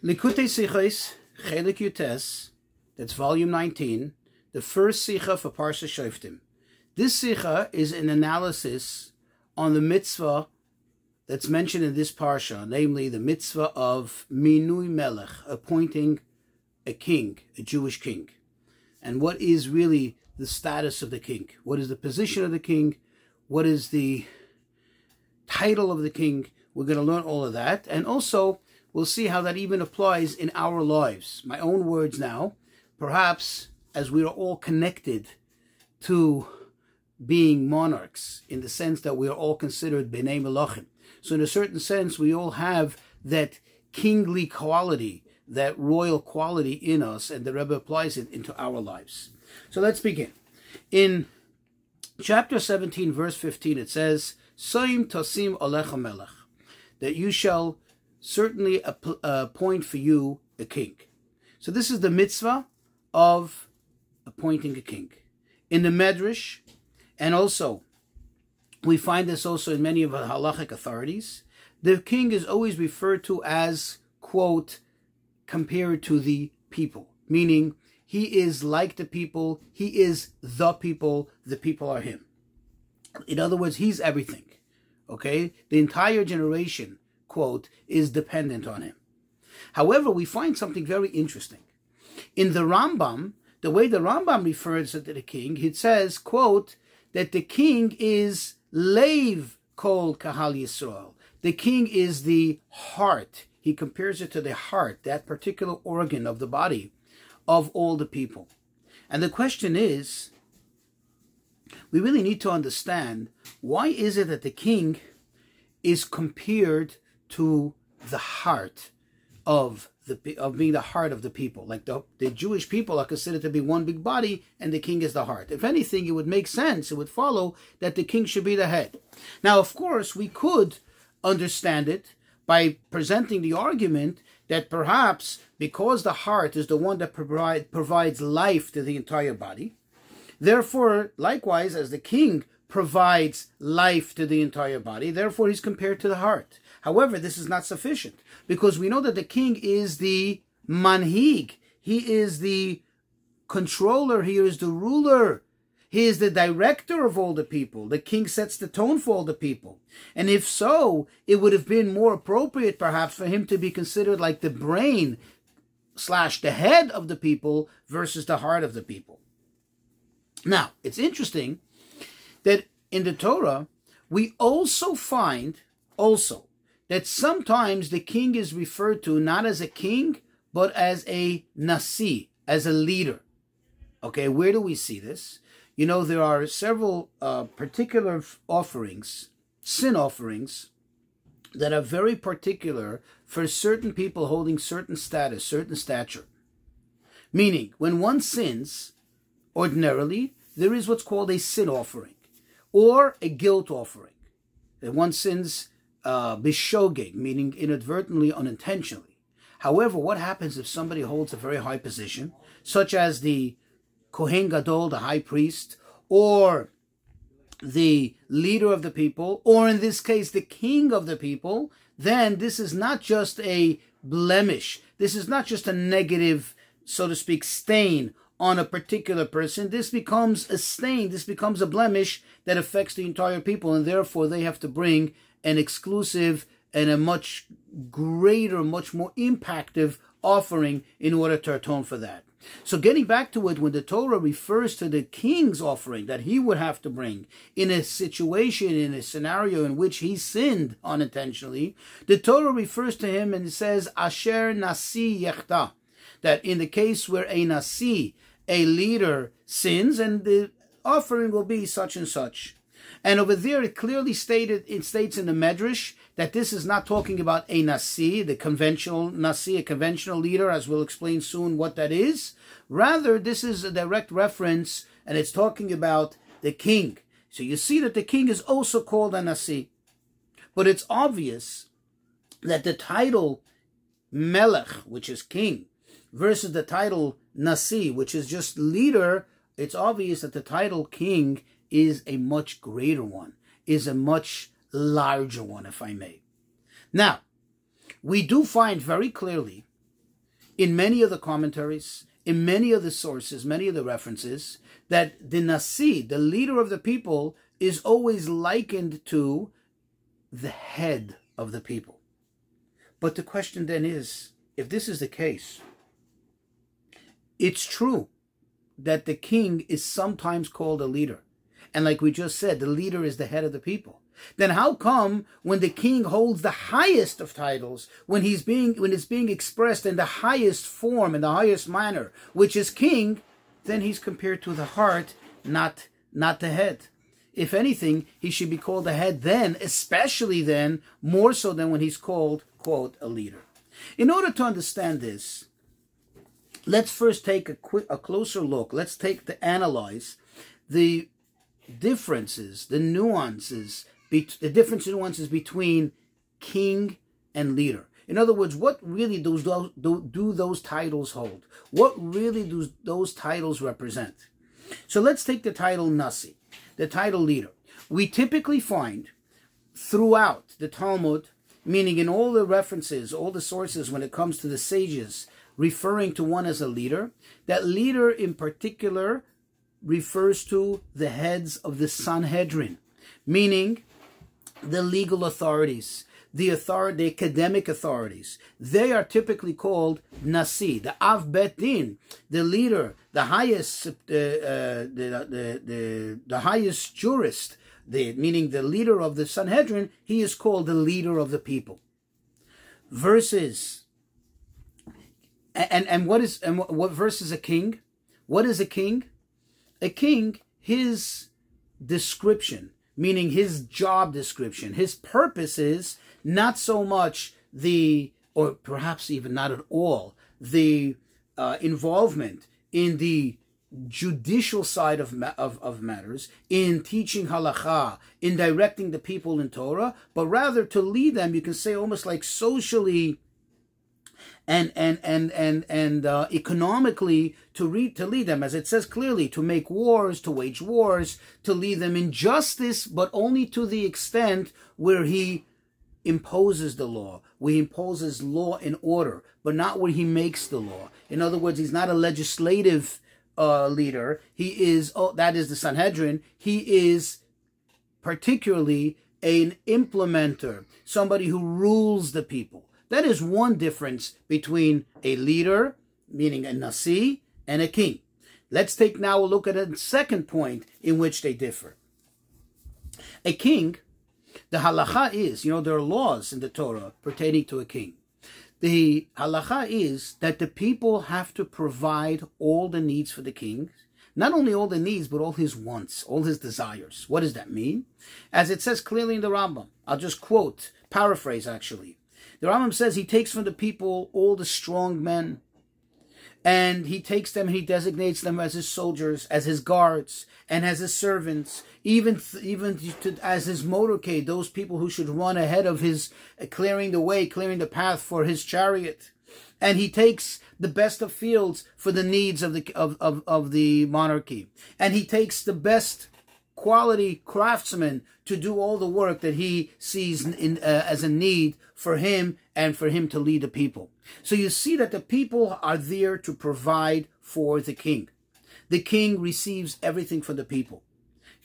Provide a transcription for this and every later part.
Likutei Sichos, Chelek Yud-Tes, that's volume 19, the first Sicha for Parsha Shoftim. This Sicha is an analysis on the mitzvah that's mentioned in this Parsha, namely the mitzvah of Minui Melech, appointing a king, a Jewish king. And what is really the status of the king? What is the position of the king? What is the title of the king? We're going to learn all of that. And also, we'll see how that even applies in our lives. My own words now, perhaps as we are all connected to being monarchs in the sense that we are all considered B'nai Melachim. So in a certain sense, we all have that kingly quality, that royal quality in us, and the Rebbe applies it into our lives. So let's begin. In chapter 17, verse 15, it says, Soim tasim alecha melech, that you shall certainly a point for you a king. So this is the mitzvah of appointing a king. In the Medrash, and also we find this also in many of the halachic authorities, the king is always referred to as, quote, compared to the people, meaning he is like the people, he is the people, the people are him. In other words, he's everything. Okay? The entire generation quote, is dependent on him. However, we find something very interesting. In the Rambam, the way the Rambam refers to the king, it says, quote, that the king is Leiv Kol Kahal Yisrael. The king is the heart. He compares it to the heart, that particular organ of the body of all the people. And the question is, we really need to understand why is it that the king is compared to the heart of the of being the heart of the people. Like the, the Jewish people are considered to be one big body, and the king is the heart. If anything, it would make sense. It would follow that the king should be the head. Now, of course, we could understand it by presenting the argument that perhaps because the heart is the one that provide, provides life to the entire body, therefore, likewise, as the king provides life to the entire body, therefore he's compared to the heart. However, this is not sufficient because we know that the king is the manhig. He is the controller. He is the ruler. He is the director of all the people. The king sets the tone for all the people. And if so, it would have been more appropriate perhaps for him to be considered like the brain slash the head of the people versus the heart of the people. Now, it's interesting that in the Torah, we also find also that sometimes the king is referred to not as a king, but as a nasi, as a leader. Okay, where do we see this? You know, there are several uh, particular offerings, sin offerings, that are very particular for certain people holding certain status, certain stature. Meaning, when one sins, ordinarily, there is what's called a sin offering or a guilt offering. That one sins uh, bishogeg, meaning inadvertently, unintentionally. However, what happens if somebody holds a very high position, such as the Kohen Gadol, the high priest, or the leader of the people, or in this case, the king of the people, then this is not just a blemish. This is not just a negative, so to speak, stain on a particular person. This becomes a stain, this becomes a blemish that affects the entire people, and therefore they have to bring an exclusive and a much greater, much more impactful offering in order to atone for that. So getting back to it, when the Torah refers to the king's offering that he would have to bring in a situation, in a scenario in which he sinned unintentionally, the Torah refers to him and says, Asher Nasi Yechta. That in the case where a Nasi, a leader, sins, and the offering will be such and such. And over there, it clearly stated, it states in the Medrash that this is not talking about a Nasi, the conventional Nasi, a conventional leader, as we'll explain soon what that is. Rather, this is a direct reference, and it's talking about the king. So you see that the king is also called a Nasi. But it's obvious that the title Melech, which is king, versus the title Nasi, which is just leader, it's obvious that the title king is a much greater one, is a much larger one, if I may. Now, we do find very clearly in many of the commentaries, in many of the sources, many of the references, that the Nasi, the leader of the people, is always likened to the head of the people. But the question then is if this is the case, it's true that the king is sometimes called a leader. And like we just said, the leader is the head of the people. Then how come when the king holds the highest of titles, when he's being when it's being expressed in the highest form, in the highest manner, which is king, then he's compared to the heart, not not the head. If anything, he should be called the head then, especially then, more so than when he's called, quote, a leader. In order to understand this, let's first take a quick a closer look. Let's take to analyze the differences, the nuances the different nuances between king and leader. In other words, what really those, do, do those titles hold? What really do those titles represent? So let's take the title Nasi, the title leader. We typically find throughout the Talmud, meaning in all the references, all the sources when it comes to the sages referring to one as a leader, that leader in particular refers to the heads of the Sanhedrin, meaning the legal authorities, the authority, the academic authorities. They are typically called nasi, the av bet din, the leader, the highest, uh, uh, the, the, the, the highest jurist, the, meaning the leader of the Sanhedrin. He is called the leader of the people. Verses. and and what is and what, what verse is a king? What is a king? A king, his description meaning his job description. His purpose is not so much the, or perhaps even not at all, the uh, involvement in the judicial side of, of, of matters, in teaching halacha, in directing the people in Torah, but rather to lead them, you can say almost like socially and and and and and uh, economically to read to lead them, as it says clearly, to make wars, to wage wars, to lead them in justice, but only to the extent where he imposes the law, where he imposes law and order, but not where he makes the law. In other words, he's not a legislative uh, leader. He is oh, that is the Sanhedrin. He is particularly an implementer, somebody who rules the people. That is one difference between a leader, meaning a Nasi, and a king. Let's take now a look at a second point in which they differ. A king, the halacha is, you know, there are laws in the Torah pertaining to a king. The halacha is that the people have to provide all the needs for the king, not only all the needs, but all his wants, all his desires. What does that mean? As it says clearly in the Rambam, I'll just quote, paraphrase actually. The Rambam says he takes from the people all the strong men, and he takes them and he designates them as his soldiers, as his guards, and as his servants, even even to, as his motorcade, those people who should run ahead of his, uh, clearing the way, clearing the path for his chariot. And he takes the best of fields for the needs of the of, of, of the monarchy. And he takes the best quality craftsmen to do all the work that he sees in, uh, as a need for him and for him to lead the people. So you see that the people are there to provide for the king. The king receives everything from the people.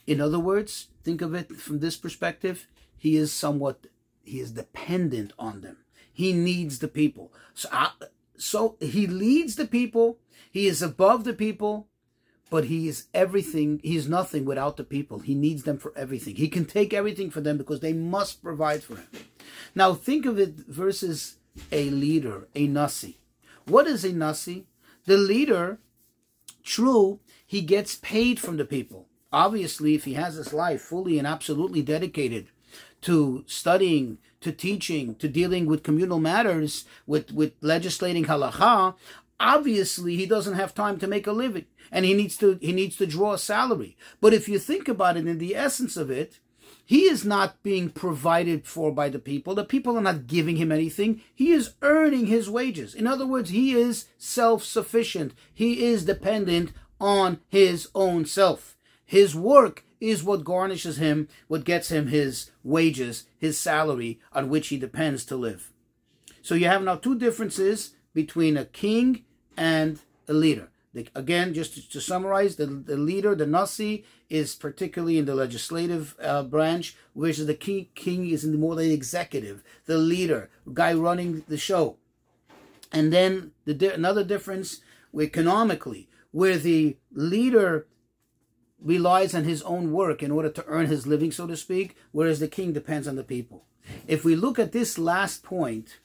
In other words, think of it from this perspective, he is somewhat he is dependent on them. He needs the people. So, uh, so he leads the people. He is above the people but he is everything. He is nothing without the people. He needs them for everything. He can take everything for them because they must provide for him. Now think of it versus a leader, a nasi. What is a nasi? The leader, true, he gets paid from the people. Obviously, if he has his life fully and absolutely dedicated to studying, to teaching, to dealing with communal matters, with, with legislating halacha, obviously he doesn't have time to make a living and he needs to he needs to draw a salary. But if you think about it in the essence of it he is not being provided for by the people. The people are not giving him anything. He is earning his wages. In other words he is self-sufficient. He is dependent on his own self. His work is what garnishes him what gets him his wages his salary on which he depends to live. So you have now two differences between a king and a leader. The, again, just to, to, summarize, the, the leader, the Nasi, is particularly in the legislative uh, branch, whereas the king, king is in the more the executive, the leader, guy running the show. And then the another difference economically, where the leader relies on his own work in order to earn his living, so to speak, whereas the king depends on the people. If we look at this last point,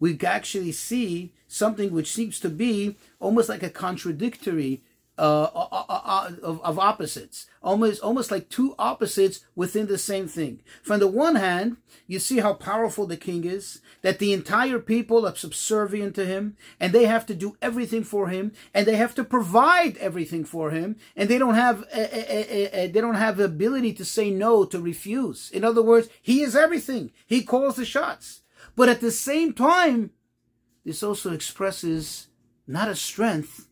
we actually see something which seems to be almost like a contradictory uh, uh, uh, uh, of, of opposites, almost almost like two opposites within the same thing. From the one hand, you see how powerful the king is, that the entire people are subservient to him, and they have to do everything for him, and they have to provide everything for him, and they don't have a, a, a, they don't have the ability to say no, to refuse. In other words, he is everything. He calls the shots. But at the same time, this also expresses not a strength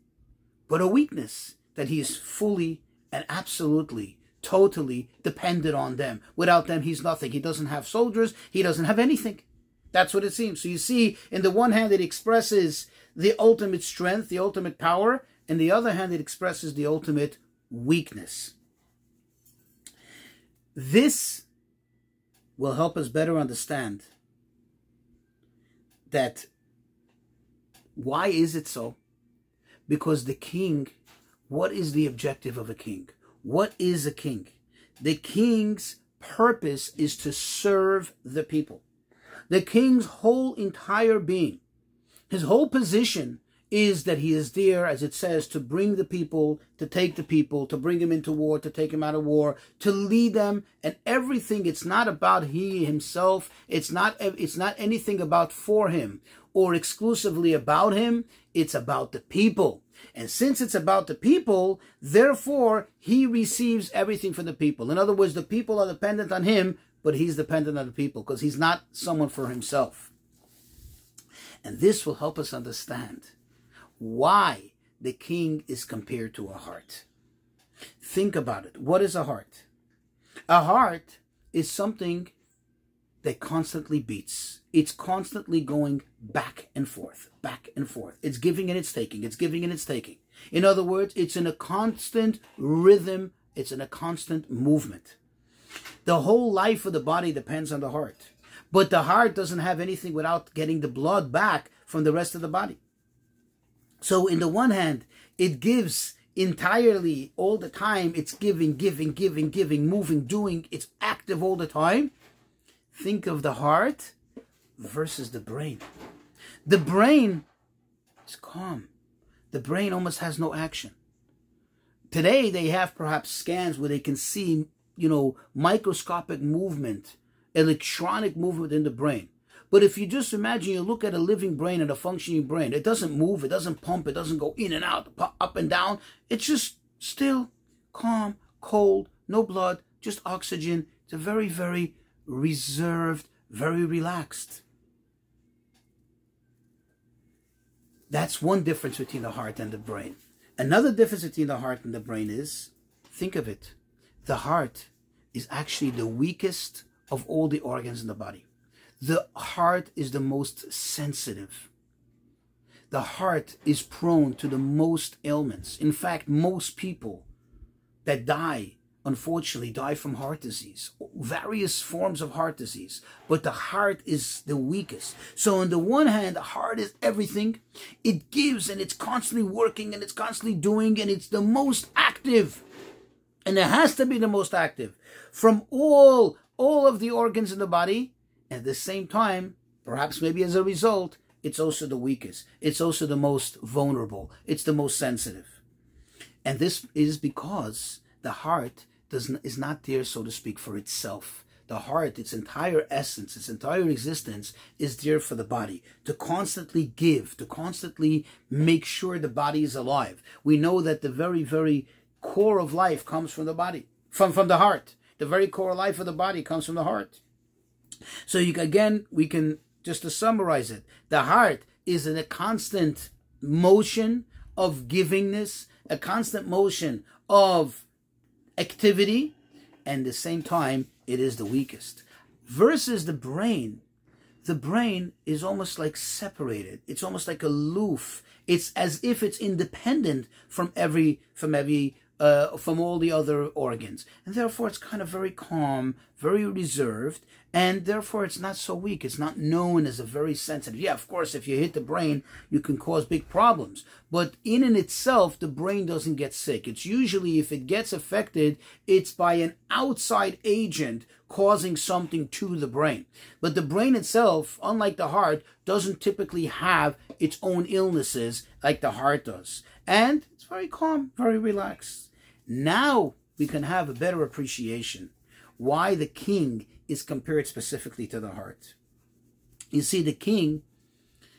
but a weakness that he is fully and absolutely, totally dependent on them. Without them, he's nothing. He doesn't have soldiers, he doesn't have anything. That's what it seems. So you see, in the one hand, it expresses the ultimate strength, the ultimate power, and the other hand, it expresses the ultimate weakness. This will help us better understand that why is it so because the king, what is the objective of a king? What is a king? The king's purpose is to serve the people. The king's whole entire being, his whole position is that he is there, as it says, to bring the people, to take the people, to bring him into war, to take him out of war, to lead them, and everything. It's not about he himself. It's not. It's not anything about for him or exclusively about him. It's about the people. And since it's about the people, therefore he receives everything from the people. In other words, the people are dependent on him, but he's dependent on the people because he's not someone for himself. And this will help us understand why the king is compared to a heart. Think about it. What is a heart? A heart is something that constantly beats. It's constantly going back and forth, back and forth. It's giving and it's taking, it's giving and it's taking. In other words, it's in a constant rhythm, it's in a constant movement. The whole life of the body depends on the heart. But the heart doesn't have anything without getting the blood back from the rest of the body. So, in the one hand, it gives entirely all the time. It's giving, giving, giving, giving, moving, doing. It's active all the time think of the heart versus the brain. The brain is calm. The brain almost has no action. Today they have perhaps scans where they can see, you know, microscopic movement, electronic movement in the brain. But if you just imagine you look at a living brain and a functioning brain, it doesn't move, it doesn't pump, it doesn't go in and out, up and down. It's just still, calm, cold, no blood, just oxygen. It's a very, very reserved, very relaxed. That's one difference between the heart and the brain. Another difference between the heart and the brain is think of it. The heart is actually the weakest of all the organs in the body. The heart is the most sensitive. The heart is prone to the most ailments. In fact, most people that die unfortunately die from heart disease, various forms of heart disease, but the heart is the weakest. So on the one hand, the heart is everything. It gives and it's constantly working and it's constantly doing and it's the most active. And it has to be the most active from all, all of the organs in the body. At the same time, perhaps maybe as a result, it's also the weakest. It's also the most vulnerable. It's the most sensitive. And this is because the heart does is not there, so to speak, for itself. The heart, its entire essence, its entire existence is there for the body to constantly give, to constantly make sure the body is alive. We know that the very, very core of life comes from the body, from, from the heart. The very core of life of the body comes from the heart. So you again, we can just to summarize it, the heart is in a constant motion of givingness, a constant motion of activity, and the same time, it is the weakest. Versus the brain. the brain is almost like separated. It's almost like aloof. It's as if it's independent from every from every uh, from all the other organs, and therefore it's kind of very calm, very reserved, and therefore it's not so weak. It's not known as a very sensitive. Yeah, of course, if you hit the brain, you can cause big problems, but in and itself, the brain doesn't get sick. It's usually if it gets affected, it's by an outside agent causing something to the brain. But the brain itself, unlike the heart, doesn't typically have its own illnesses like the heart does. And it's very calm, very relaxed. Now we can have a better appreciation why the king is compared specifically to the heart. You see, the king,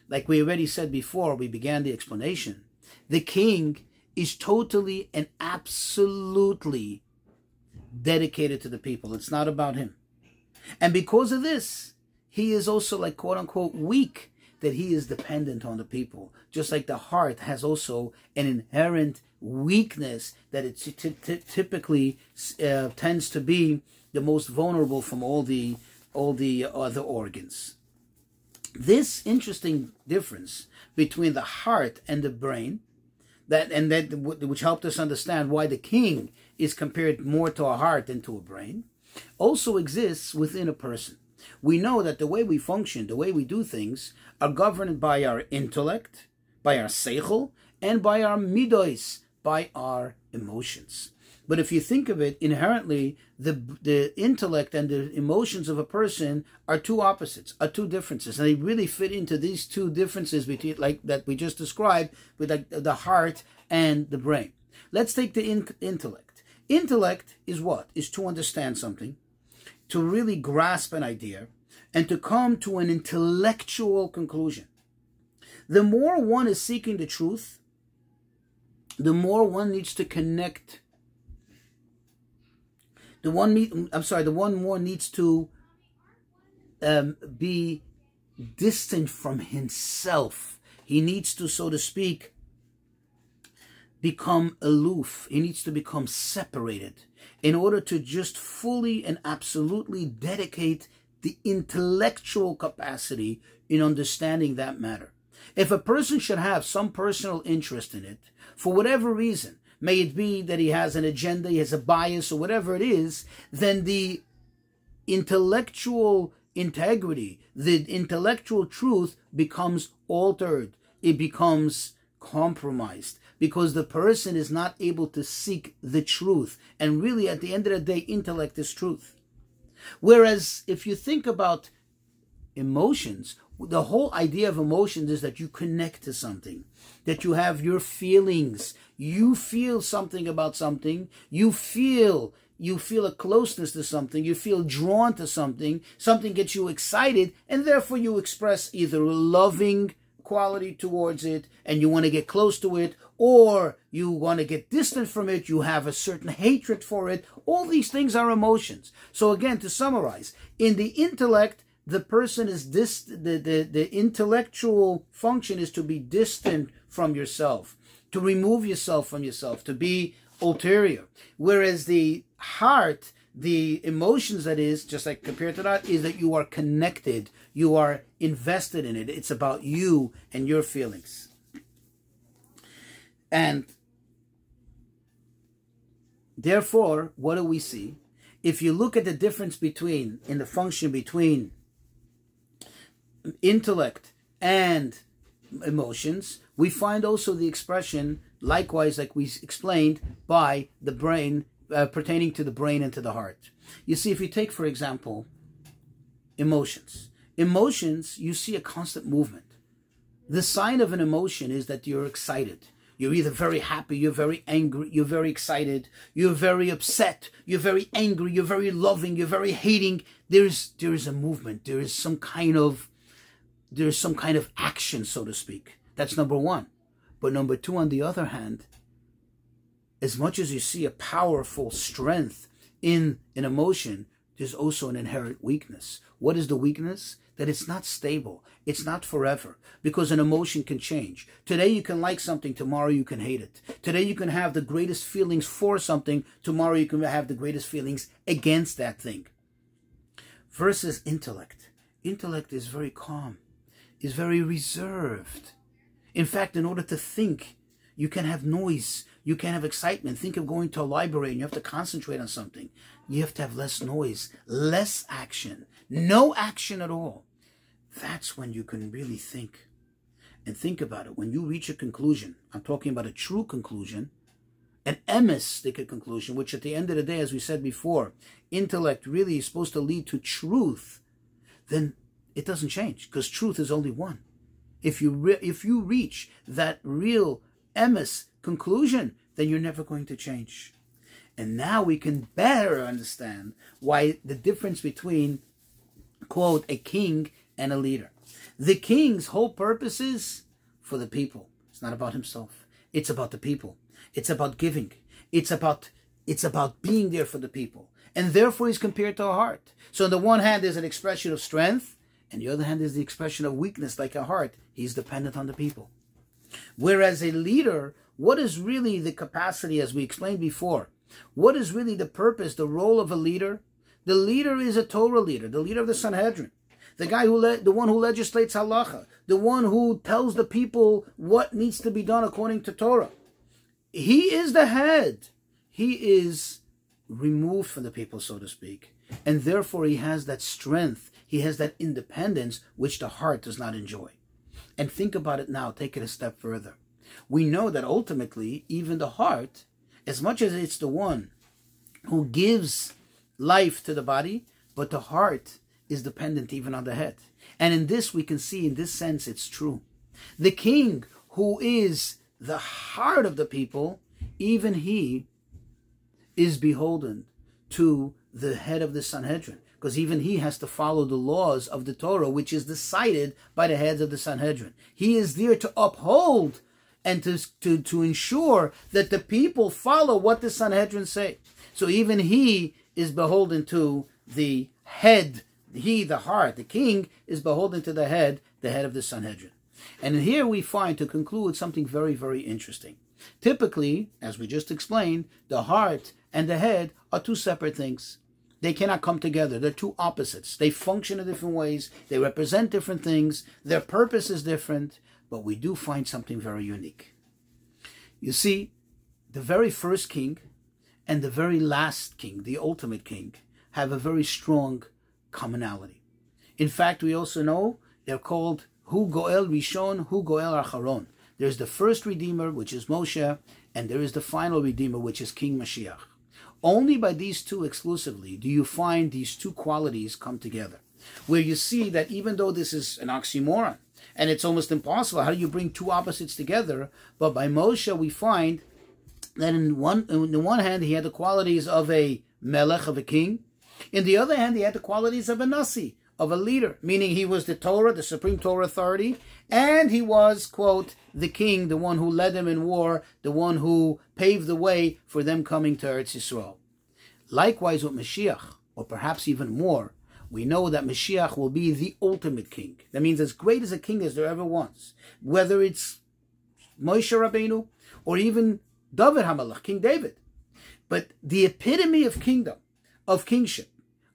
like we already said before, we began the explanation, the king is totally and absolutely dedicated to the people. It's not about him. And because of this, he is also like quote unquote weak that he is dependent on the people. Just like the heart has also an inherent weakness that it typically uh, tends to be the most vulnerable from all the all the other organs. This interesting difference between the heart and the brain, that and that which helped us understand why the king is compared more to a heart than to a brain, also exists within a person. We know that the way we function, the way we do things, are governed by our intellect, by our seichel, and by our midos, by our emotions. But if you think of it inherently, the the intellect and the emotions of a person are two opposites, are two differences, and they really fit into these two differences between like that we just described with like the heart and the brain. Let's take the in- intellect. Intellect is what? Is to understand something, to really grasp an idea, and to come to an intellectual conclusion. The more one is seeking the truth, the more one needs to connect. The one, I'm sorry, the one more needs to um, be distant from himself. He needs to, so to speak, become aloof. He needs to become separated in order to just fully and absolutely dedicate the intellectual capacity in understanding that matter. If a person should have some personal interest in it, for whatever reason, may it be that he has an agenda, he has a bias, or whatever it is, then the intellectual integrity, the intellectual truth becomes altered. It becomes compromised because the person is not able to seek the truth. And really, at the end of the day, intellect is truth. Whereas if you think about emotions, the whole idea of emotions is that you connect to something, that you have your feelings. You feel something about something. You feel you feel a closeness to something, you feel drawn to something, something gets you excited, and therefore you express either a loving quality towards it and you want to get close to it, or you want to get distant from it, you have a certain hatred for it. All these things are emotions. So, again, to summarize, in the intellect, the person is dis the, the, the intellectual function is to be distant from yourself, to remove yourself from yourself, to be ulterior. Whereas the heart, the emotions that is, just like compared to that, is that you are connected, you are invested in it. It's about you and your feelings. And therefore, what do we see? If you look at the difference between, in the function between intellect and emotions, we find also the expression, likewise, like we explained, by the brain, uh, pertaining to the brain and to the heart. You see, if you take, for example, emotions, emotions, you see a constant movement. The sign of an emotion is that you're excited. You're either very happy, you're very angry, you're very excited, you're very upset, you're very angry, you're very loving, you're very hating. There's there is a movement. There is some kind of there's some kind of action, so to speak. That's number one. But number two, on the other hand, as much as you see a powerful strength in an emotion, there's also an inherent weakness. What is the weakness? That it's not stable. It's not forever because an emotion can change. Today you can like something, tomorrow you can hate it. Today you can have the greatest feelings for something, tomorrow you can have the greatest feelings against that thing. Versus intellect. intellect is very calm, is very reserved. In fact, in order to think, you can have noise, you can't have excitement. Think of going to a library and you have to concentrate on something. You have to have less noise, less action, no action at all. That's when you can really think. And think about it. When you reach a conclusion, I'm talking about a true conclusion, an emistic conclusion, which at the end of the day, as we said before, intellect really is supposed to lead to truth, then it doesn't change because truth is only one. If you re- if you reach that real emis conclusion, then you're never going to change. And now we can better understand why the difference between quote a king and a leader. The king's whole purpose is for the people. It's not about himself. It's about the people. It's about giving. It's about it's about being there for the people. And therefore he's compared to a heart. So on the one hand there's an expression of strength, and the other hand is the expression of weakness like a heart. He's dependent on the people. Whereas a leader, what is really the capacity, as we explained before? What is really the purpose, the role of a leader? The leader is a Torah leader, the leader of the Sanhedrin the guy who le- the one who legislates halacha, the one who tells the people what needs to be done according to Torah. He is the head. He is removed from the people, so to speak. And therefore he has that strength, he has that independence which the heart does not enjoy. And think about it now, take it a step further. We know that ultimately, even the heart, as much as it's the one who gives life to the body, but the heart is dependent even on the head. And in this, we can see, in this sense, it's true. The king, who is the heart of the people, even he is beholden to the head of the Sanhedrin, because even he has to follow the laws of the Torah, which is decided by the heads of the Sanhedrin. He is there to uphold and to, to, to ensure that the people follow what the Sanhedrin say. So even he is beholden to the head he, the heart, the king, is beholden to the head, the head of the Sanhedrin. And here we find, to conclude, something very, very interesting. Typically, as we just explained, the heart and the head are two separate things. They cannot come together. They're two opposites. They function in different ways. They represent different things. Their purpose is different. But we do find something very unique. You see, the very first king and the very last king, the ultimate king, have a very strong commonality. In fact, we also know they're called Hu Goel Rishon, Hu Goel Acharon. There's the first Redeemer, which is Moshe, and there is the final Redeemer, which is King Mashiach. Only by these two exclusively do you find these two qualities come together. Where you see that even though this is an oxymoron, and it's almost impossible, how do you bring two opposites together? But by Moshe, we find that in one, in the one hand, he had the qualities of a melech, of a king, in the other hand, he had the qualities of a Nasi, of a leader, meaning he was the Torah, the supreme Torah authority, and he was, quote, the king, the one who led them in war, the one who paved the way for them coming to Eretz Yisrael. Likewise with Mashiach, or perhaps even more, we know that Mashiach will be the ultimate king. That means as great as a king as there ever was. Whether it's Moshe Rabbeinu or even David Hamelech, King David. But the epitome of kingdom, of kingship,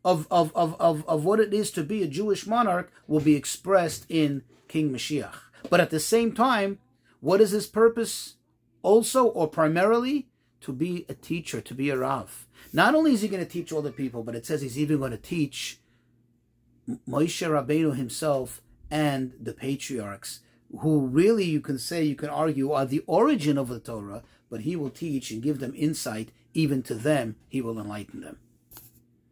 of, of, of, of, of what it is to be a Jewish monarch will be expressed in King Mashiach. But at the same time, what is his purpose also or primarily? To be a teacher, to be a Rav. Not only is he going to teach all the people, but it says he's even going to teach Moshe Rabbeinu himself and the patriarchs, who really you can say, you can argue, are the origin of the Torah, but he will teach and give them insight. Even to them, he will enlighten them.